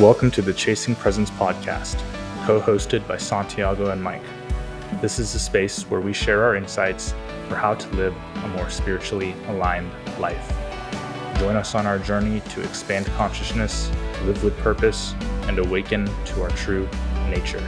Welcome to the Chasing Presence podcast, co hosted by Santiago and Mike. This is a space where we share our insights for how to live a more spiritually aligned life. Join us on our journey to expand consciousness, live with purpose, and awaken to our true nature.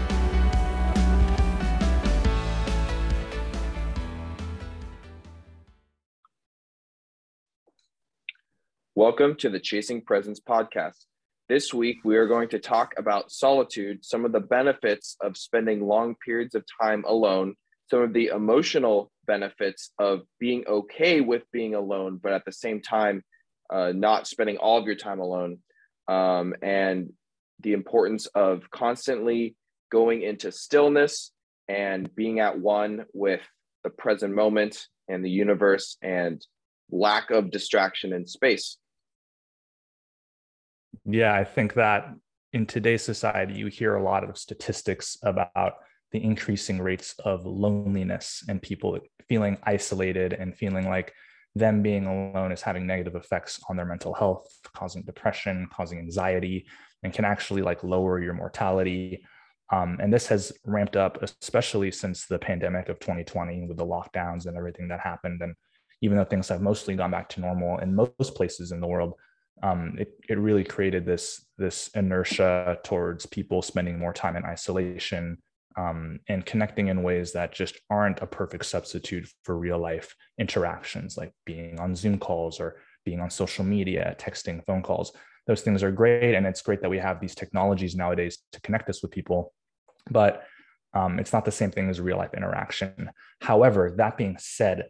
Welcome to the Chasing Presence podcast. This week, we are going to talk about solitude, some of the benefits of spending long periods of time alone, some of the emotional benefits of being okay with being alone, but at the same time, uh, not spending all of your time alone, um, and the importance of constantly going into stillness and being at one with the present moment and the universe and lack of distraction in space. Yeah, I think that in today's society, you hear a lot of statistics about the increasing rates of loneliness and people feeling isolated and feeling like them being alone is having negative effects on their mental health, causing depression, causing anxiety, and can actually like lower your mortality. Um, and this has ramped up, especially since the pandemic of 2020 with the lockdowns and everything that happened. And even though things have mostly gone back to normal in most places in the world, um, it, it really created this this inertia towards people spending more time in isolation um, and connecting in ways that just aren't a perfect substitute for real life interactions like being on zoom calls or being on social media texting phone calls. Those things are great and it's great that we have these technologies nowadays to connect us with people but um, it's not the same thing as real life interaction. However that being said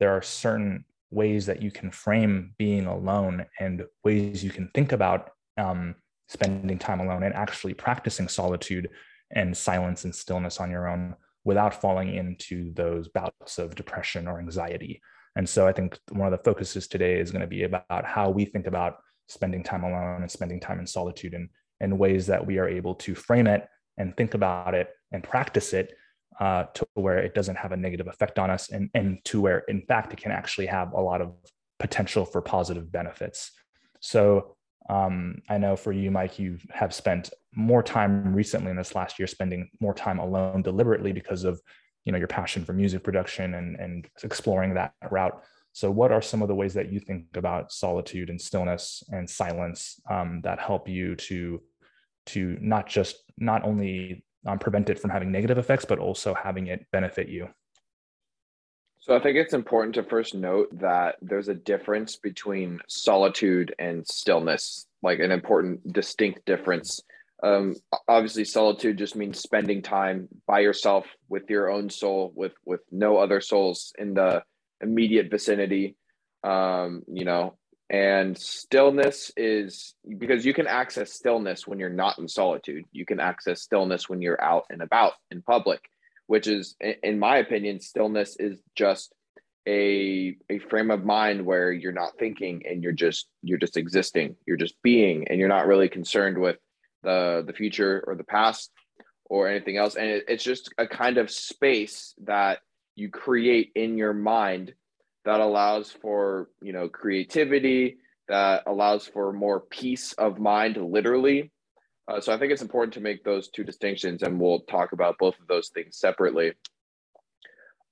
there are certain ways that you can frame being alone and ways you can think about um, spending time alone and actually practicing solitude and silence and stillness on your own without falling into those bouts of depression or anxiety. And so I think one of the focuses today is going to be about how we think about spending time alone and spending time in solitude and, and ways that we are able to frame it and think about it and practice it uh, to where it doesn't have a negative effect on us and, and to where in fact it can actually have a lot of potential for positive benefits. So um, i know for you mike you have spent more time recently in this last year spending more time alone deliberately because of you know your passion for music production and, and exploring that route. So what are some of the ways that you think about solitude and stillness and silence um, that help you to to not just not only um, prevent it from having negative effects, but also having it benefit you? So I think it's important to first note that there's a difference between solitude and stillness, like an important distinct difference. Um, obviously, solitude just means spending time by yourself with your own soul, with with no other souls in the immediate vicinity. Um, you know, and stillness is because you can access stillness when you're not in solitude. You can access stillness when you're out and about in public, which is, in my opinion, stillness is just a a frame of mind where you're not thinking and you're just you're just existing you're just being and you're not really concerned with the the future or the past or anything else and it, it's just a kind of space that you create in your mind that allows for you know creativity that allows for more peace of mind literally. Uh, so i think it's important to make those two distinctions and we'll talk about both of those things separately.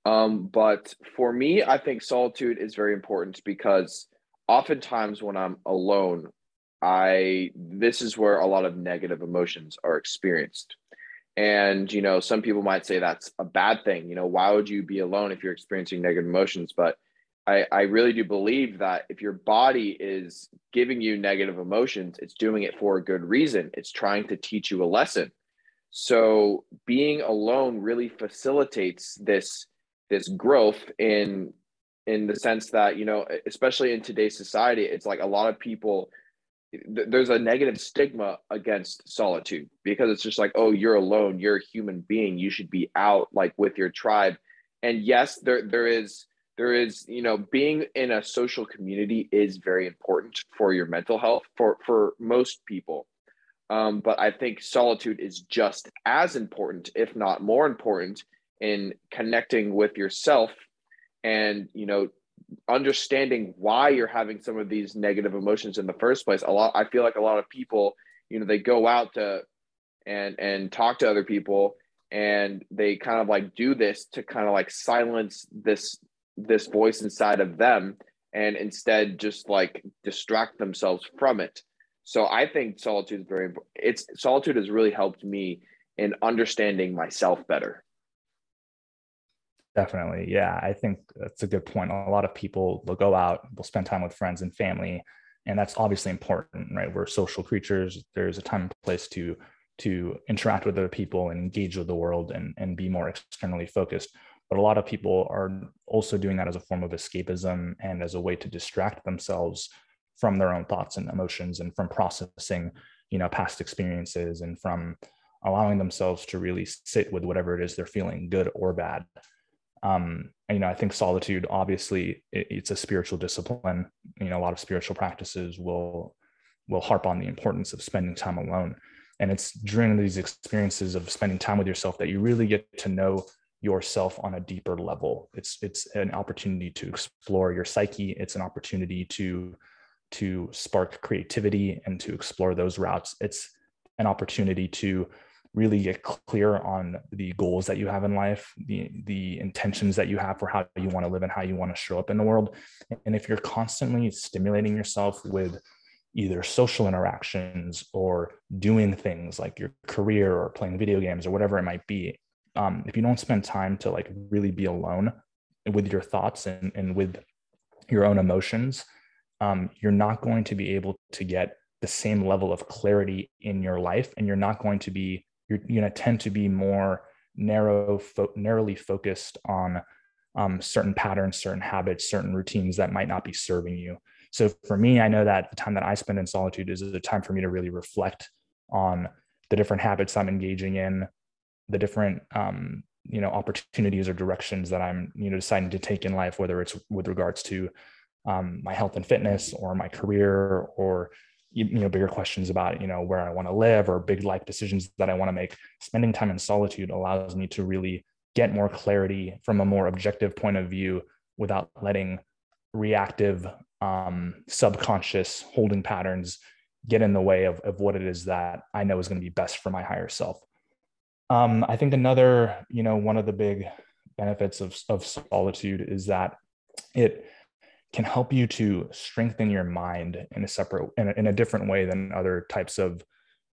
Um, but for me i think solitude is very important because oftentimes when i'm alone i this is where a lot of negative emotions are experienced. And you know some people might say that's a bad thing. You know why would you be alone if you're experiencing negative emotions? But I, I really do believe that if your body is giving you negative emotions, it's doing it for a good reason. It's trying to teach you a lesson. So being alone really facilitates this this growth in in the sense that you know especially in today's society it's like a lot of people there's a negative stigma against solitude because it's just like oh you're alone you're a human being you should be out like with your tribe and yes there there is there is you know being in a social community is very important for your mental health for for most people. Um, but i think solitude is just as important if not more important in connecting with yourself and you know understanding why you're having some of these negative emotions in the first place. A lot i feel like a lot of people you know they go out to and and talk to other people and they kind of like do this to kind of like silence this this voice inside of them and instead just like distract themselves from it. So i think solitude is very important. it's solitude has really helped me in understanding myself better. Definitely. Yeah i think that's a good point. A lot of people they'll go out they'll spend time with friends and family and that's obviously important right? We're social creatures. There's a time and place to to interact with other people and engage with the world and, and be more externally focused. But a lot of people are also doing that as a form of escapism and as a way to distract themselves from their own thoughts and emotions and from processing, you know, past experiences and from allowing themselves to really sit with whatever it is they're feeling, good or bad. Um, and, you know, I think solitude, obviously, it, it's a spiritual discipline. You know, a lot of spiritual practices will will harp on the importance of spending time alone and it's during these experiences of spending time with yourself that you really get to know yourself on a deeper level. It's it's an opportunity to explore your psyche. It's an opportunity to to spark creativity and to explore those routes. It's an opportunity to really get clear on the goals that you have in life the the intentions that you have for how you want to live and how you want to show up in the world. And if you're constantly stimulating yourself with either social interactions or doing things like your career or playing video games or whatever it might be um, if you don't spend time to like really be alone with your thoughts and, and with your own emotions um, you're not going to be able to get the same level of clarity in your life and you're not going to be you're, you're going to tend to be more narrow fo- narrowly focused on um, certain patterns certain habits certain routines that might not be serving you. So for me, I know that the time that I spend in solitude is a time for me to really reflect on the different habits I'm engaging in, the different um, you know opportunities or directions that I'm you know deciding to take in life, whether it's with regards to um, my health and fitness or my career or you know bigger questions about you know where I want to live or big life decisions that I want to make. Spending time in solitude allows me to really get more clarity from a more objective point of view without letting reactive um, subconscious holding patterns get in the way of, of what it is that I know is going to be best for my higher self. Um, I think another, you know, one of the big benefits of, of solitude is that it can help you to strengthen your mind in a separate, in a, in a different way than other types of,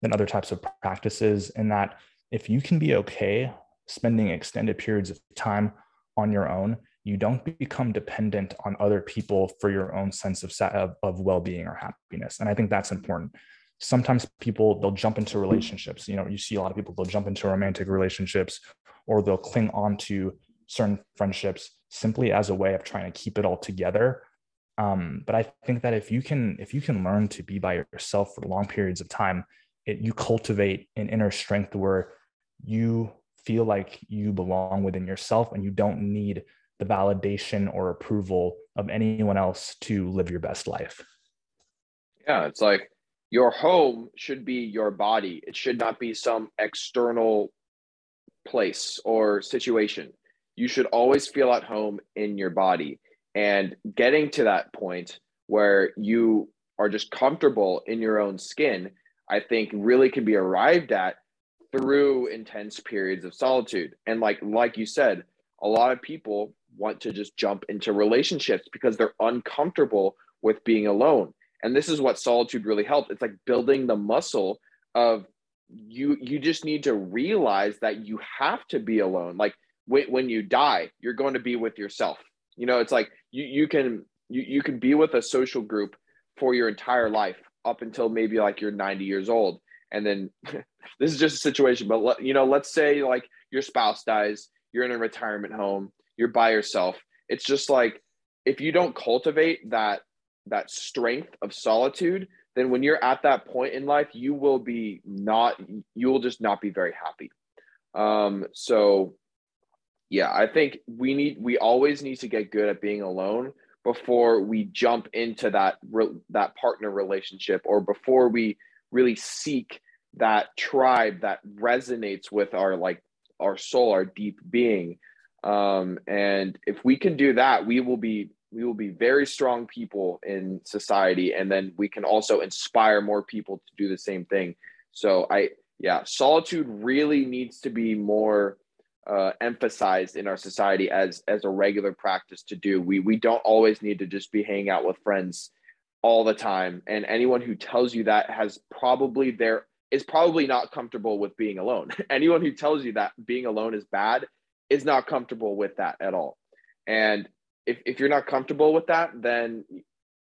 than other types of practices. In that, if you can be okay spending extended periods of time on your own, you don't become dependent on other people for your own sense of, of, of well-being or happiness and i think that's important sometimes people they'll jump into relationships you know you see a lot of people they'll jump into romantic relationships or they'll cling on to certain friendships simply as a way of trying to keep it all together um, but i think that if you can if you can learn to be by yourself for long periods of time it, you cultivate an inner strength where you feel like you belong within yourself and you don't need the validation or approval of anyone else to live your best life. Yeah, it's like your home should be your body. It should not be some external place or situation. You should always feel at home in your body. And getting to that point where you are just comfortable in your own skin, I think really can be arrived at through intense periods of solitude. And like like you said, a lot of people want to just jump into relationships because they're uncomfortable with being alone. And this is what solitude really helped It's like building the muscle of you you just need to realize that you have to be alone. Like when, when you die, you're going to be with yourself. You know, it's like you you can you, you can be with a social group for your entire life up until maybe like you're 90 years old and then this is just a situation but you know let's say like your spouse dies you're in a retirement home you're by yourself it's just like if you don't cultivate that that strength of solitude then when you're at that point in life you will be not you will just not be very happy. Um so yeah i think we need we always need to get good at being alone before we jump into that that partner relationship or before we really seek that tribe that resonates with our like our soul our deep being. Um, and if we can do that, we will be we will be very strong people in society and then we can also inspire more people to do the same thing. So i yeah solitude really needs to be more uh, emphasized in our society as as a regular practice to do. We we don't always need to just be hanging out with friends all the time and anyone who tells you that has probably their is probably not comfortable with being alone. Anyone who tells you that being alone is bad is not comfortable with that at all. And if, if you're not comfortable with that, then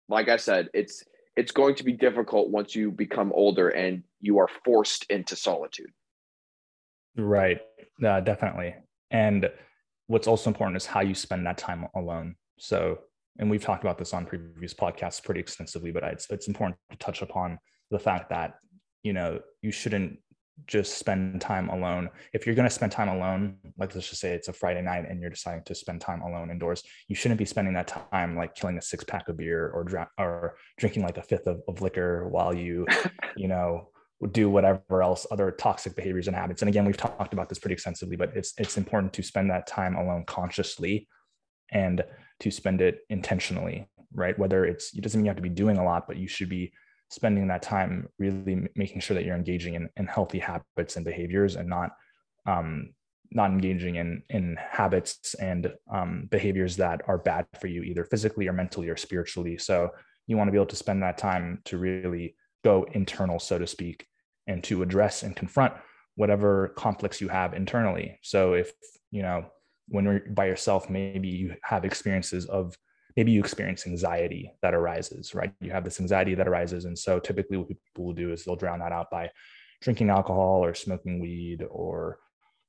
like I said, it's it's going to be difficult once you become older and you are forced into solitude. Right. Uh, definitely. And what's also important is how you spend that time alone. So, and we've talked about this on previous podcasts pretty extensively, but it's it's important to touch upon the fact that you know you shouldn't just spend time alone. If you're going to spend time alone, like let's just say it's a Friday night and you're deciding to spend time alone indoors, you shouldn't be spending that time like killing a six pack of beer or dra- or drinking like a fifth of, of liquor while you, you know, do whatever else other toxic behaviors and habits. And again, we've talked about this pretty extensively, but it's it's important to spend that time alone consciously and to spend it intentionally, right? Whether it's it doesn't mean you have to be doing a lot, but you should be spending that time really making sure that you're engaging in, in healthy habits and behaviors and not um, not engaging in in habits and um, behaviors that are bad for you either physically or mentally or spiritually. So you want to be able to spend that time to really go internal so to speak and to address and confront whatever conflicts you have internally. So if you know when you're by yourself maybe you have experiences of maybe you experience anxiety that arises, right? You have this anxiety that arises. And so typically what people will do is they'll drown that out by drinking alcohol or smoking weed or,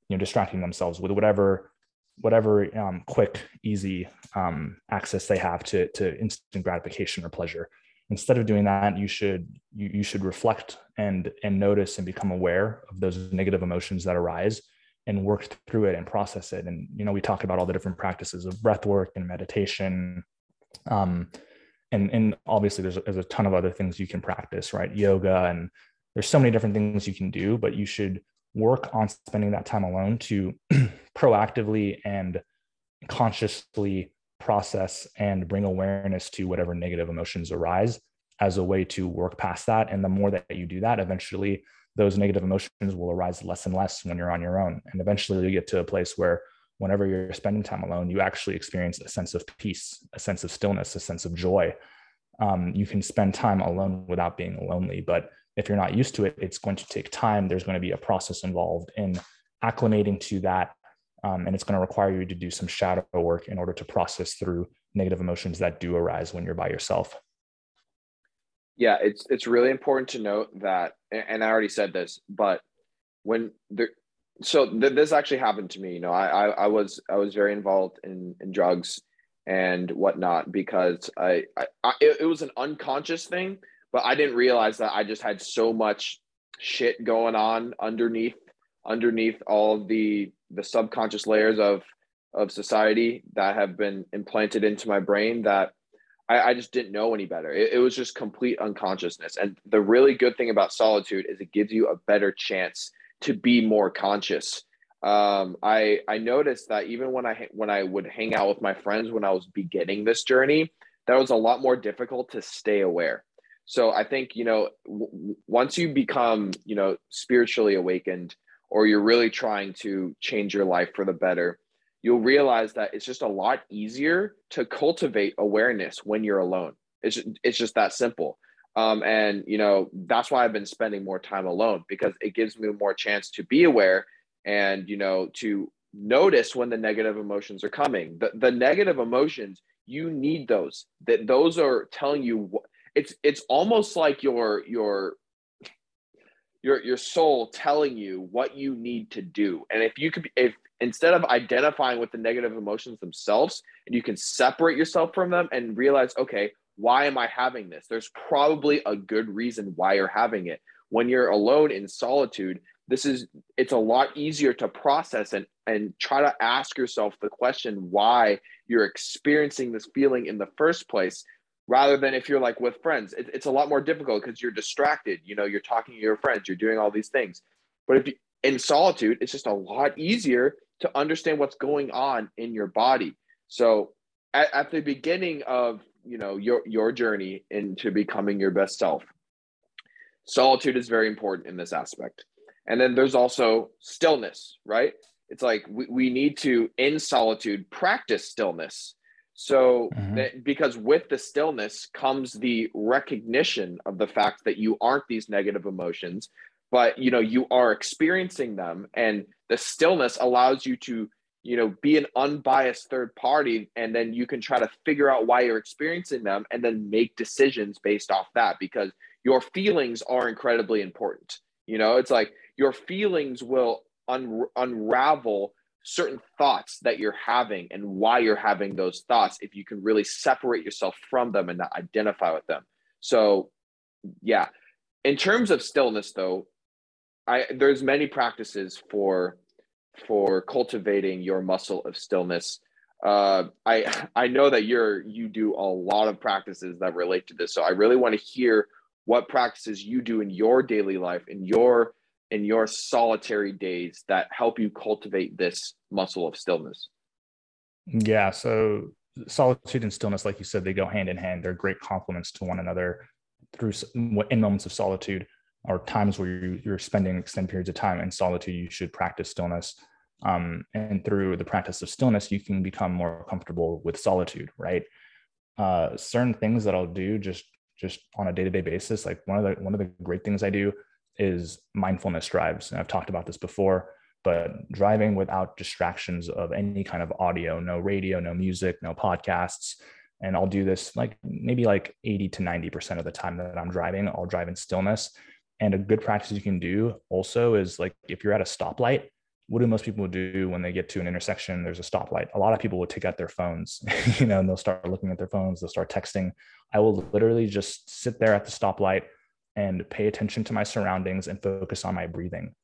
you know, distracting themselves with whatever, whatever um, quick, easy um, access they have to, to instant gratification or pleasure. Instead of doing that, you should, you, you should reflect and, and notice and become aware of those negative emotions that arise and work through it and process it. And, you know, we talk about all the different practices of breath work and meditation, um, and and obviously there's, there's a ton of other things you can practice right? Yoga and there's so many different things you can do but you should work on spending that time alone to proactively and consciously process and bring awareness to whatever negative emotions arise as a way to work past that. And the more that you do that eventually those negative emotions will arise less and less when you're on your own. And eventually you get to a place where whenever you're spending time alone, you actually experience a sense of peace, a sense of stillness, a sense of joy. Um, you can spend time alone without being lonely. But if you're not used to it, it's going to take time. There's going to be a process involved in acclimating to that. Um, and it's going to require you to do some shadow work in order to process through negative emotions that do arise when you're by yourself. Yeah, it's it's really important to note that, and I already said this, but when there so th- this actually happened to me. You know, I, I, I was I was very involved in in drugs and whatnot because I, I, I it, it was an unconscious thing, but I didn't realize that I just had so much shit going on underneath underneath all the the subconscious layers of of society that have been implanted into my brain that I, I just didn't know any better. It, it was just complete unconsciousness. And the really good thing about solitude is it gives you a better chance to be more conscious. Um, I I noticed that even when I when I would hang out with my friends when I was beginning this journey, that was a lot more difficult to stay aware. So I think you know w- once you become you know spiritually awakened, or you're really trying to change your life for the better, you'll realize that it's just a lot easier to cultivate awareness when you're alone. It's it's just that simple. Um, and you know that's why I've been spending more time alone because it gives me more chance to be aware and you know to notice when the negative emotions are coming. The the negative emotions you need those. That those are telling you it's it's almost like your your your your soul telling you what you need to do. And if you could if instead of identifying with the negative emotions themselves and you can separate yourself from them and realize okay why am I having this? There's probably a good reason why you're having it. When you're alone in solitude, this is it's a lot easier to process and and try to ask yourself the question why you're experiencing this feeling in the first place rather than if you're like with friends it, it's a lot more difficult because you're distracted you know you're talking to your friends you're doing all these things but if you in solitude it's just a lot easier to understand what's going on in your body so at, at the beginning of you know your your journey into becoming your best self. Solitude is very important in this aspect. And then there's also stillness right? It's like we, we need to in solitude practice stillness. So mm-hmm. that, because with the stillness comes the recognition of the fact that you aren't these negative emotions but you know you are experiencing them. And the stillness allows you to you know be an unbiased third party and then you can try to figure out why you're experiencing them and then make decisions based off that because your feelings are incredibly important. You know it's like your feelings will un- unravel certain thoughts that you're having and why you're having those thoughts if you can really separate yourself from them and not identify with them. So yeah. In terms of stillness though i there's many practices for for cultivating your muscle of stillness uh, i i know that you're you do a lot of practices that relate to this so i really want to hear what practices you do in your daily life in your in your solitary days that help you cultivate this muscle of stillness? Yeah. So solitude and stillness, like you said, they go hand in hand. They're great complements to one another through in moments of solitude or times where you're spending extended periods of time in solitude, you should practice stillness. Um, and through the practice of stillness, you can become more comfortable with solitude, right? Uh, certain things that I'll do just just on a day-to-day basis, like one of the one of the great things I do is mindfulness drives. And I've talked about this before, but driving without distractions of any kind of audio, no radio, no music, no podcasts. And I'll do this like maybe like 80 to 90% of the time that I'm driving, I'll drive in stillness. And a good practice you can do also is like if you're at a stoplight, what do most people do when they get to an intersection? There's a stoplight. A lot of people will take out their phones, you know, and they'll start looking at their phones, they'll start texting. I will literally just sit there at the stoplight, and pay attention to my surroundings and focus on my breathing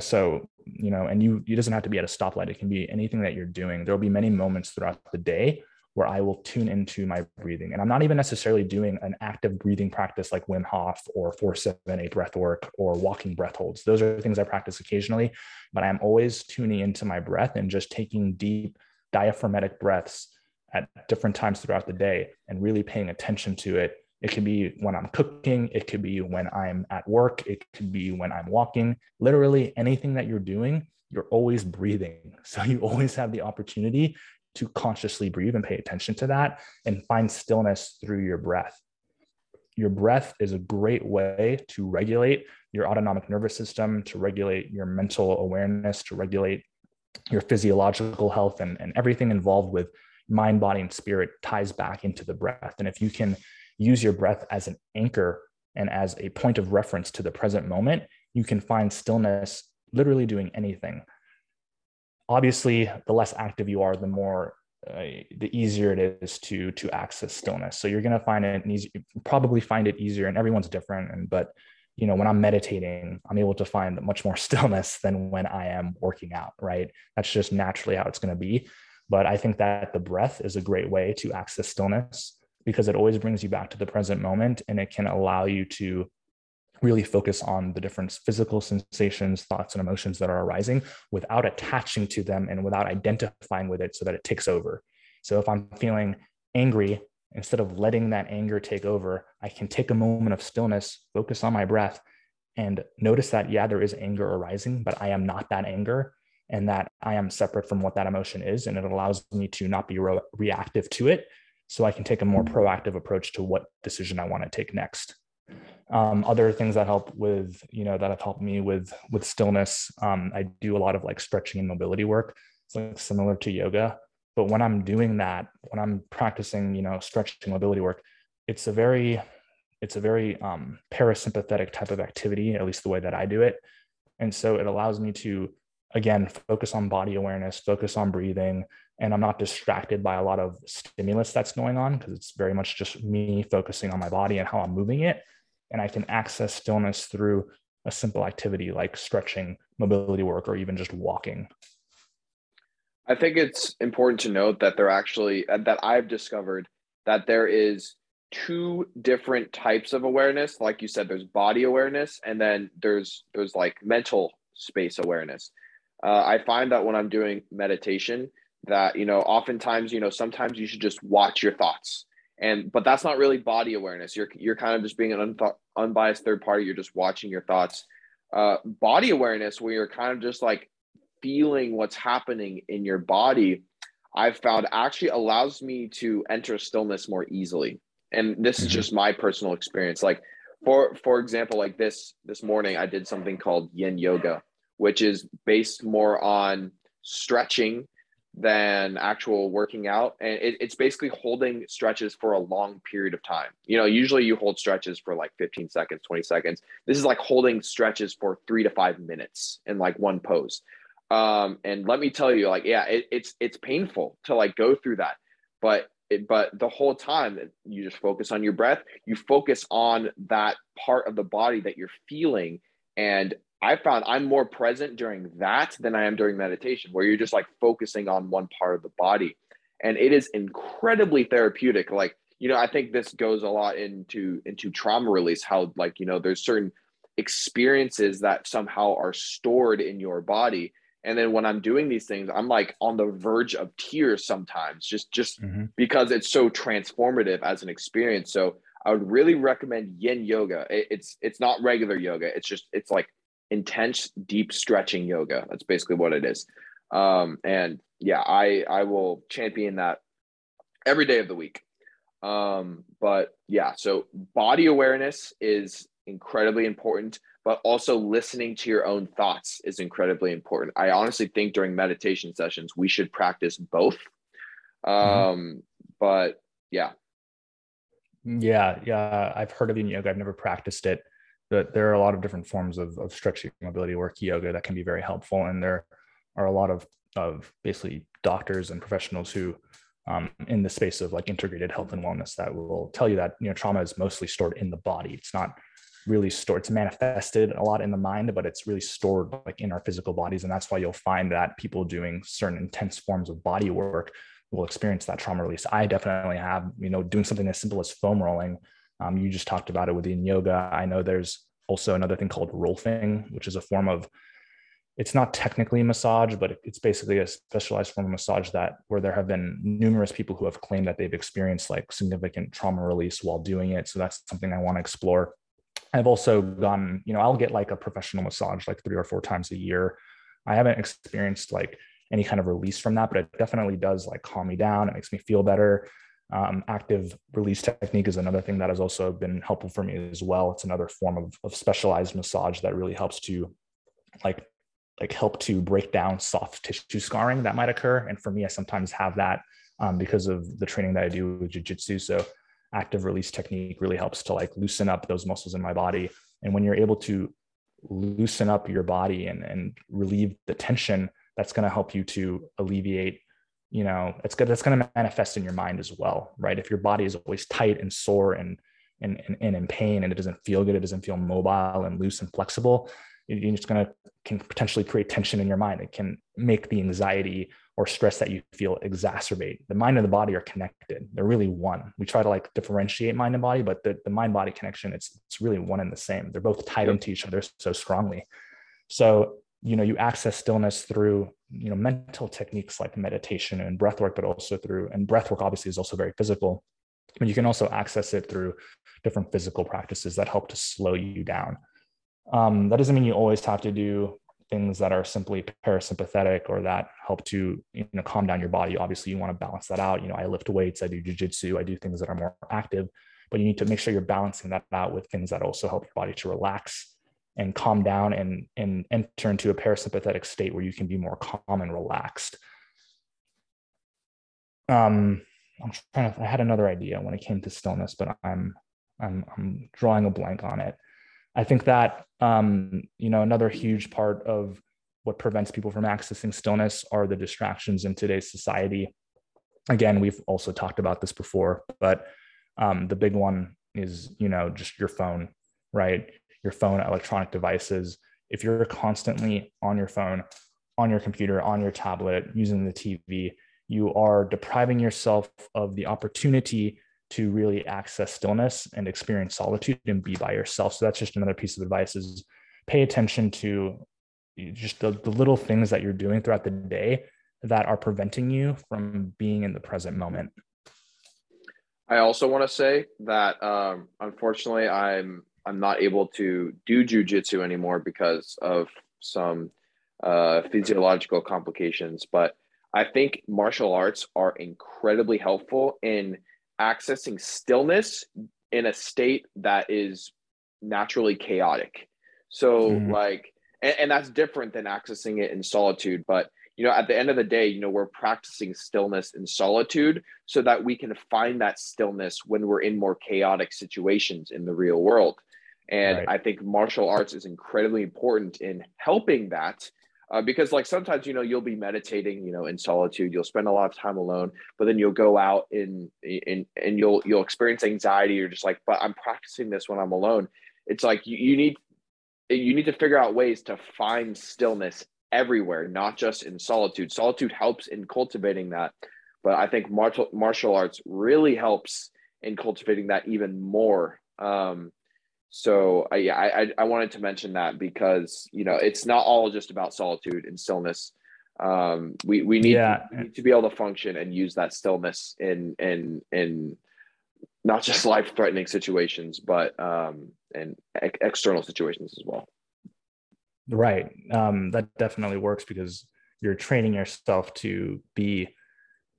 so you know and you it doesn't have to be at a stoplight it can be anything that you're doing there'll be many moments throughout the day where i will tune into my breathing and i'm not even necessarily doing an active breathing practice like wim hof or 478 breath work or walking breath holds those are things i practice occasionally but i'm always tuning into my breath and just taking deep diaphragmatic breaths at different times throughout the day and really paying attention to it it could be when I'm cooking, it could be when I'm at work, it could be when I'm walking. Literally anything that you're doing, you're always breathing. So you always have the opportunity to consciously breathe and pay attention to that and find stillness through your breath. Your breath is a great way to regulate your autonomic nervous system, to regulate your mental awareness, to regulate your physiological health, and, and everything involved with mind, body, and spirit ties back into the breath. And if you can use your breath as an anchor and as a point of reference to the present moment, you can find stillness literally doing anything. Obviously, the less active you are, the more uh, the easier it is to to access stillness. So you're going to find it easy, probably find it easier, and everyone's different. And but you know, when I'm meditating, I'm able to find much more stillness than when I am working out. Right? That's just naturally how it's going to be. But I think that the breath is a great way to access stillness because it always brings you back to the present moment and it can allow you to really focus on the different physical sensations, thoughts, and emotions that are arising without attaching to them and without identifying with it so that it takes over. So if I'm feeling angry, instead of letting that anger take over, I can take a moment of stillness, focus on my breath, and notice that, yeah, there is anger arising, but I am not that anger and that I am separate from what that emotion is. And it allows me to not be re- reactive to it, so I can take a more mm-hmm. proactive approach to what decision I want to take next. Um, other things that help with, you know, that have helped me with with stillness. Um, I do a lot of like stretching and mobility work. It's like similar to yoga, but when I'm doing that, when I'm practicing, you know, stretching mobility work, it's a very it's a very um, parasympathetic type of activity, at least the way that I do it. And so it allows me to, again, focus on body awareness, focus on breathing, and I'm not distracted by a lot of stimulus that's going on because it's very much just me focusing on my body and how I'm moving it. And I can access stillness through a simple activity like stretching, mobility work, or even just walking. I think it's important to note that there actually, uh, that I've discovered that there is two different types of awareness. Like you said, there's body awareness and then there's, there's like mental space awareness. Uh, I find that when I'm doing meditation, that you know oftentimes you know sometimes you should just watch your thoughts. And but that's not really body awareness. You're you're kind of just being an unbiased third party. You're just watching your thoughts. Uh, body awareness where you're kind of just like feeling what's happening in your body i've found actually allows me to enter stillness more easily. And this mm-hmm. is just my personal experience. Like for for example like this this morning i did something called yin yoga which is based more on stretching than actual working out. And it, it's basically holding stretches for a long period of time. You know, usually you hold stretches for like 15 seconds, 20 seconds. This is like holding stretches for three to five minutes in like one pose. Um, and let me tell you, like, yeah, it, it's it's painful to like go through that, but it, but the whole time you just focus on your breath. You focus on that part of the body that you're feeling, and I found I'm more present during that than I am during meditation, where you're just like focusing on one part of the body. And it is incredibly therapeutic. Like, you know, I think this goes a lot into into trauma release, how like, you know, there's certain experiences that somehow are stored in your body. And then when I'm doing these things, I'm like on the verge of tears sometimes, just just mm-hmm. because it's so transformative as an experience. So I would really recommend yin yoga. it's it's not regular yoga. It's just it's like intense deep stretching yoga. That's basically what it is. Um, and yeah i i will champion that every day of the week. Um, but yeah so body awareness is incredibly important but also listening to your own thoughts is incredibly important. I honestly think during meditation sessions we should practice both. Mm-hmm. um, but yeah. Yeah yeah i've heard of yin yoga. I've never practiced it there are a lot of different forms of, of stretching mobility work yoga that can be very helpful. And there are a lot of of basically doctors and professionals who um, in the space of like integrated health and wellness that will tell you that you know trauma is mostly stored in the body. It's not really stored it's manifested a lot in the mind but it's really stored like in our physical bodies. And that's why you'll find that people doing certain intense forms of body work will experience that trauma release. I definitely have you know doing something as simple as foam rolling um, you just talked about it within yoga. I know there's also another thing called rolfing, which is a form of it's not technically massage, but it's basically a specialized form of massage that where there have been numerous people who have claimed that they've experienced like significant trauma release while doing it. So that's something I want to explore. I've also gone, you know, I'll get like a professional massage like three or four times a year. I haven't experienced like any kind of release from that, but it definitely does like calm me down. It makes me feel better. Um, active release technique is another thing that has also been helpful for me as well. It's another form of, of specialized massage that really helps to like like help to break down soft tissue scarring that might occur. And for me, I sometimes have that um, because of the training that I do with jujitsu. So active release technique really helps to like loosen up those muscles in my body. And when you're able to loosen up your body and, and relieve the tension, that's going to help you to alleviate you know it's good that's going to manifest in your mind as well right? If your body is always tight and sore and and, and, in pain and it doesn't feel good it doesn't feel mobile and loose and flexible you're just going to can potentially create tension in your mind. It can make the anxiety or stress that you feel exacerbate. The mind and the body are connected. They're really one. We try to like differentiate mind and body but the, the mind body connection it's it's really one and the same. They're both tied into each other so strongly. So you know you access stillness through you know mental techniques like meditation and breath work but also through and breath work obviously is also very physical but you can also access it through different physical practices that help to slow you down. Um, that doesn't mean you always have to do things that are simply parasympathetic or that help to you know calm down your body. Obviously you want to balance that out. You know i lift weights i do jiu-jitsu i do things that are more active but you need to make sure you're balancing that out with things that also help your body to relax and calm down and and enter into a parasympathetic state where you can be more calm and relaxed. Um i'm trying to i had another idea when it came to stillness but i'm i'm i'm drawing a blank on it. I think that um you know another huge part of what prevents people from accessing stillness are the distractions in today's society. Again we've also talked about this before but um, the big one is you know just your phone right your phone, electronic devices, if you're constantly on your phone, on your computer, on your tablet, using the TV, you are depriving yourself of the opportunity to really access stillness and experience solitude and be by yourself. So that's just another piece of advice is pay attention to just the, the little things that you're doing throughout the day that are preventing you from being in the present moment i also want to say that um, unfortunately i'm i'm not able to do jujitsu anymore because of some uh, physiological complications but i think martial arts are incredibly helpful in accessing stillness in a state that is naturally chaotic. So mm. like and, and that's different than accessing it in solitude, but you know at the end of the day you know we're practicing stillness in solitude so that we can find that stillness when we're in more chaotic situations in the real world and right. i think martial arts is incredibly important in helping that uh, because like sometimes you know you'll be meditating you know in solitude you'll spend a lot of time alone but then you'll go out in in and you'll you'll experience anxiety. You're just like but i'm practicing this when i'm alone. It's like you, you need you need to figure out ways to find stillness everywhere not just in solitude. Solitude helps in cultivating that but i think martial martial arts really helps in cultivating that even more um so uh, yeah, I, I wanted to mention that because you know it's not all just about solitude and stillness. Um, we we need, yeah. to, we need to be able to function and use that stillness in in in not just life threatening situations, but um, in ex- external situations as well. Right. Um, that definitely works because you're training yourself to be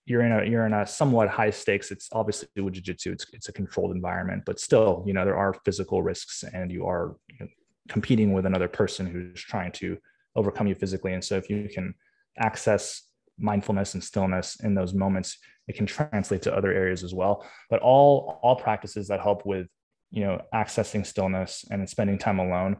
you're in a you're in a somewhat high stakes. It's obviously with jiu-jitsu, it's it's a controlled environment, but still, you know, there are physical risks and you are you know, competing with another person who's trying to overcome you physically. And so if you can access mindfulness and stillness in those moments, it can translate to other areas as well. But all all practices that help with you know accessing stillness and spending time alone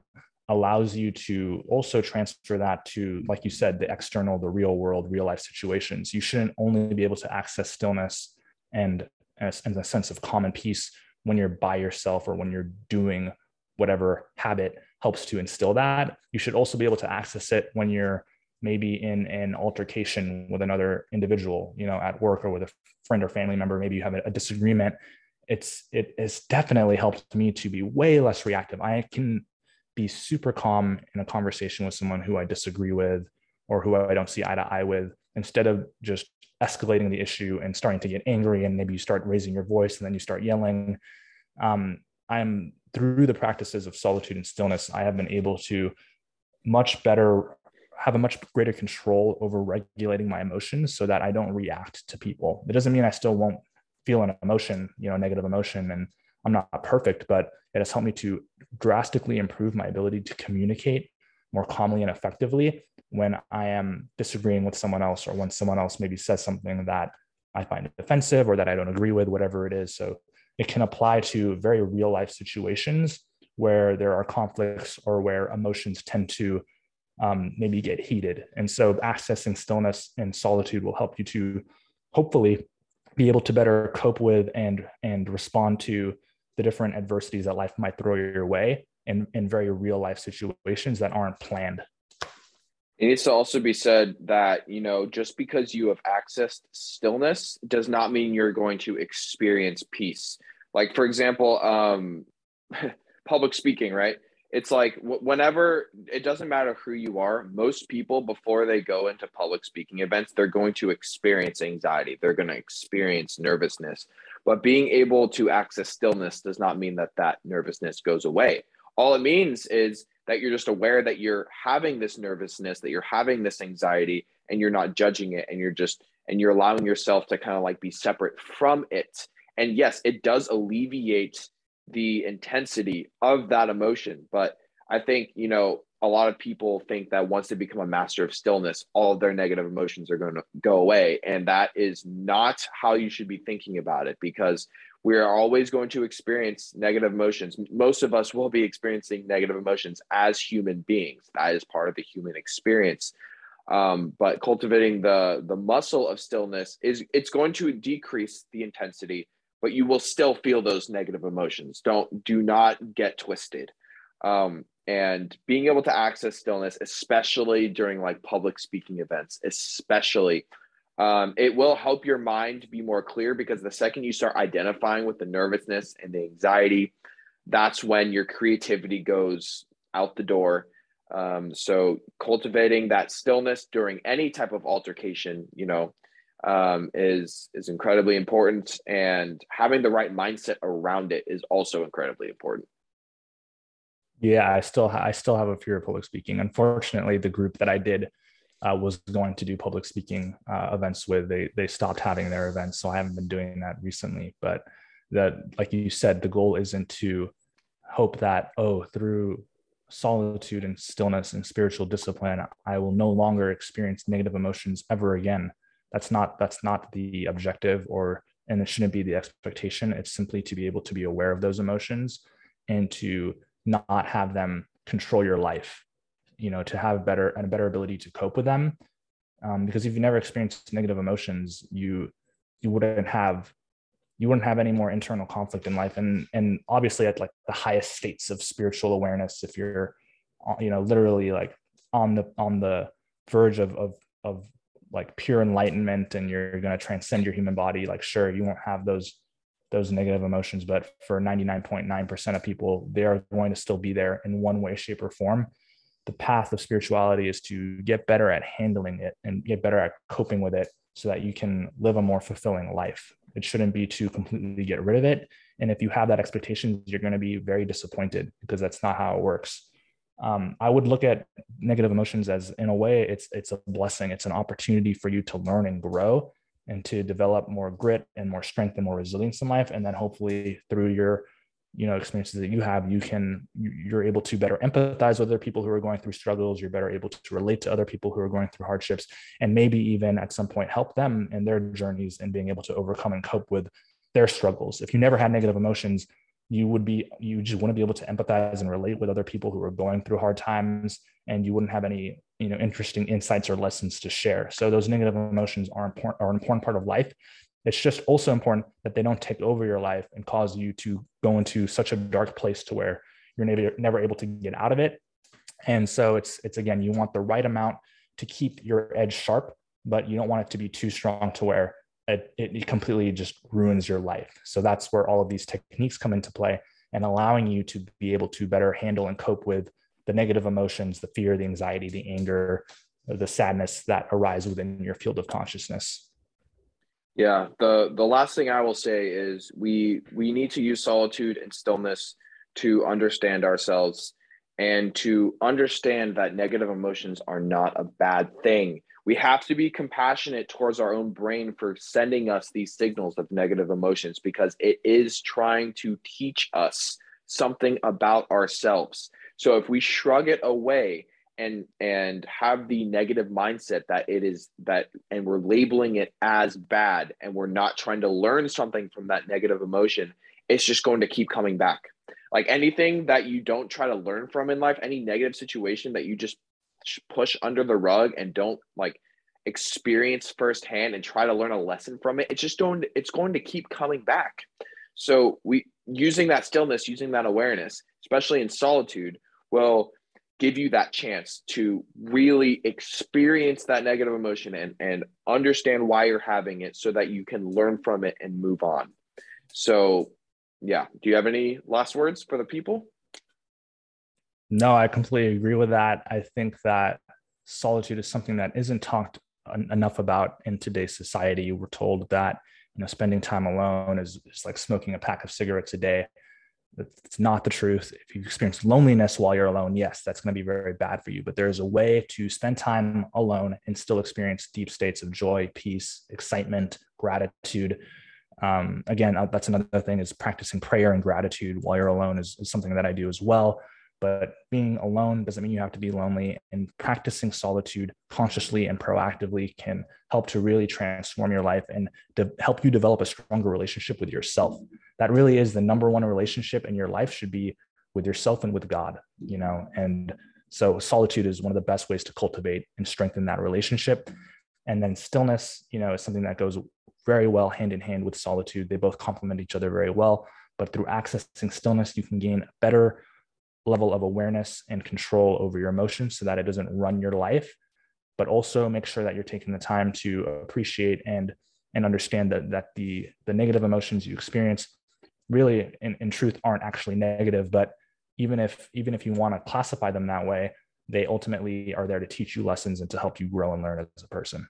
allows you to also transfer that to, like you said, the external, the real world, real life situations. You shouldn't only be able to access stillness and, and a sense of and peace when you're by yourself or when you're doing whatever habit helps to instill that. You should also be able to access it when you're maybe in an altercation with another individual, you know, at work or with a friend or family member. Maybe you have a disagreement. It's it has definitely helped me to be way less reactive. I can be super calm in a conversation with someone who I disagree with or who I don't see eye to eye with, instead of just escalating the issue and starting to get angry and maybe you start raising your voice and then you start yelling. Um, I'm through the practices of solitude and stillness, I have been able to much better have a much greater control over regulating my emotions so that I don't react to people. It doesn't mean I still won't feel an emotion, you know, negative emotion and I'm not perfect, but it has helped me to drastically improve my ability to communicate more calmly and effectively when I am disagreeing with someone else or when someone else maybe says something that I find offensive or that I don't agree with, whatever it is. So it can apply to very real life situations where there are conflicts or where emotions tend to um, maybe get heated. And so accessing stillness and solitude will help you to hopefully be able to better cope with and and respond to the different adversities that life might throw your way in, in very real life situations that aren't planned. It needs to also be said that, you know, just because you have accessed stillness does not mean you're going to experience peace. Like, for example, um, public speaking, right? It's like whenever it doesn't matter who you are, most people before they go into public speaking events, they're going to experience anxiety. They're going to experience nervousness. But being able to access stillness does not mean that that nervousness goes away. All it means is that you're just aware that you're having this nervousness, that you're having this anxiety, and you're not judging it, and you're just and you're allowing yourself to kind of like be separate from it. And yes, it does alleviate the intensity of that emotion, but I think you know a lot of people think that once they become a master of stillness, all of their negative emotions are going to go away. And that is not how you should be thinking about it because we are always going to experience negative emotions. Most of us will be experiencing negative emotions as human beings. That is part of the human experience. Um, but cultivating the the muscle of stillness is it's going to decrease the intensity, but you will still feel those negative emotions. Don't do not get twisted. Um, and being able to access stillness especially during like public speaking events especially um, it will help your mind be more clear because the second you start identifying with the nervousness and the anxiety that's when your creativity goes out the door Um, so cultivating that stillness during any type of altercation, you know, um, is is incredibly important, and having the right mindset around it is also incredibly important. Yeah, I still ha- I still have a fear of public speaking. Unfortunately, the group that I did uh, was going to do public speaking uh, events with they they stopped having their events, so I haven't been doing that recently. But that, like you said, the goal isn't to hope that oh through solitude and stillness and spiritual discipline i will no longer experience negative emotions ever again that's not that's not the objective or and it shouldn't be the expectation it's simply to be able to be aware of those emotions and to not have them control your life you know to have better and a better ability to cope with them. Um, because if you never experienced negative emotions you you wouldn't have you wouldn't have any more internal conflict in life. And and obviously at like the highest states of spiritual awareness if you're uh, you know literally like on the on the verge of of of like pure enlightenment and you're going to transcend your human body like sure you won't have those those negative emotions but for 99.9% of people they are going to still be there in one way shape or form the path of spirituality is to get better at handling it and get better at coping with it so that you can live a more fulfilling life it shouldn't be to completely get rid of it. And if you have that expectation, you're going to be very disappointed because that's not how it works. Um, I would look at negative emotions as, in a way, it's it's a blessing. It's an opportunity for you to learn and grow, and to develop more grit and more strength and more resilience in life. And then hopefully through your you know experiences that you have you can you're able to better empathize with other people who are going through struggles you're better able to relate to other people who are going through hardships and maybe even at some point help them in their journeys and being able to overcome and cope with their struggles if you never had negative emotions you would be you just wouldn't be able to empathize and relate with other people who are going through hard times and you wouldn't have any you know interesting insights or lessons to share so those negative emotions are important are an important part of life it's just also important that they don't take over your life and cause you to go into such a dark place to where you're never, never able to get out of it. And so it's it's again, you want the right amount to keep your edge sharp, but you don't want it to be too strong to where it, it completely just ruins your life. So that's where all of these techniques come into play and allowing you to be able to better handle and cope with the negative emotions, the fear, the anxiety, the anger, the sadness that arise within your field of consciousness. Yeah, the the last thing I will say is we we need to use solitude and stillness to understand ourselves and to understand that negative emotions are not a bad thing. We have to be compassionate towards our own brain for sending us these signals of negative emotions because it is trying to teach us something about ourselves. So if we shrug it away and and have the negative mindset that it is that and we're labeling it as bad and we're not trying to learn something from that negative emotion it's just going to keep coming back. Like anything that you don't try to learn from in life any negative situation that you just push under the rug and don't like experience firsthand and try to learn a lesson from it it's just going to, it's going to keep coming back. So we using that stillness using that awareness especially in solitude will give you that chance to really experience that negative emotion and, and understand why you're having it so that you can learn from it and move on. So, yeah, do you have any last words for the people? No, I completely agree with that. I think that solitude is something that isn't talked enough about in today's society. We're told that you know spending time alone is, is like smoking a pack of cigarettes a day it's not the truth. If you experience loneliness while you're alone, yes, that's going to be very bad for you. But there's a way to spend time alone and still experience deep states of joy, peace, excitement, gratitude. Um, again, uh, that's another thing is practicing prayer and gratitude while you're alone is, is something that I do as well. But being alone doesn't mean you have to be lonely. And practicing solitude consciously and proactively can help to really transform your life and to help you develop a stronger relationship with yourself. That really is the number one relationship in your life should be with yourself and with God, you know. And so solitude is one of the best ways to cultivate and strengthen that relationship. And then stillness, you know, is something that goes very well hand in hand with solitude. They both complement each other very well. But through accessing stillness, you can gain a better level of awareness and control over your emotions so that it doesn't run your life but also make sure that you're taking the time to appreciate and and understand that that the the negative emotions you experience really in, in truth aren't actually negative but even if even if you want to classify them that way they ultimately are there to teach you lessons and to help you grow and learn as a person.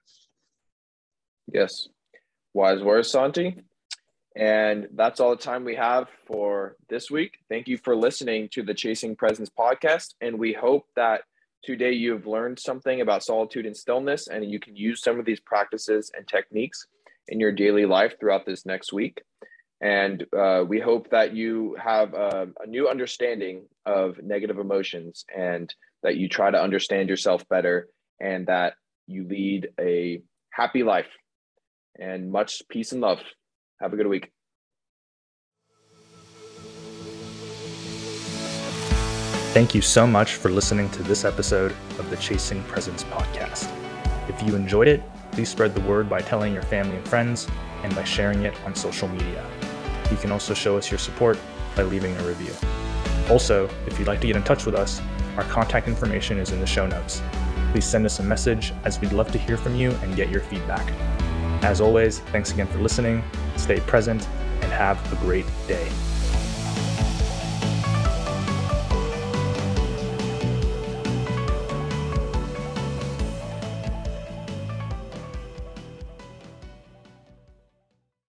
Yes. Wise words, Santi. And that's all the time we have for this week. Thank you for listening to the Chasing Presence podcast. And we hope that today you've learned something about solitude and stillness, and you can use some of these practices and techniques in your daily life throughout this next week. And uh, we hope that you have a, a new understanding of negative emotions and that you try to understand yourself better and that you lead a happy life and much peace and love. Have a good week. Thank you so much for listening to this episode of the Chasing Presence podcast. If you enjoyed it, please spread the word by telling your family and friends and by sharing it on social media. You can also show us your support by leaving a review. Also, if you'd like to get in touch with us, our contact information is in the show notes. Please send us a message as we'd love to hear from you and get your feedback. As always, thanks again for listening, stay present, and have a great day.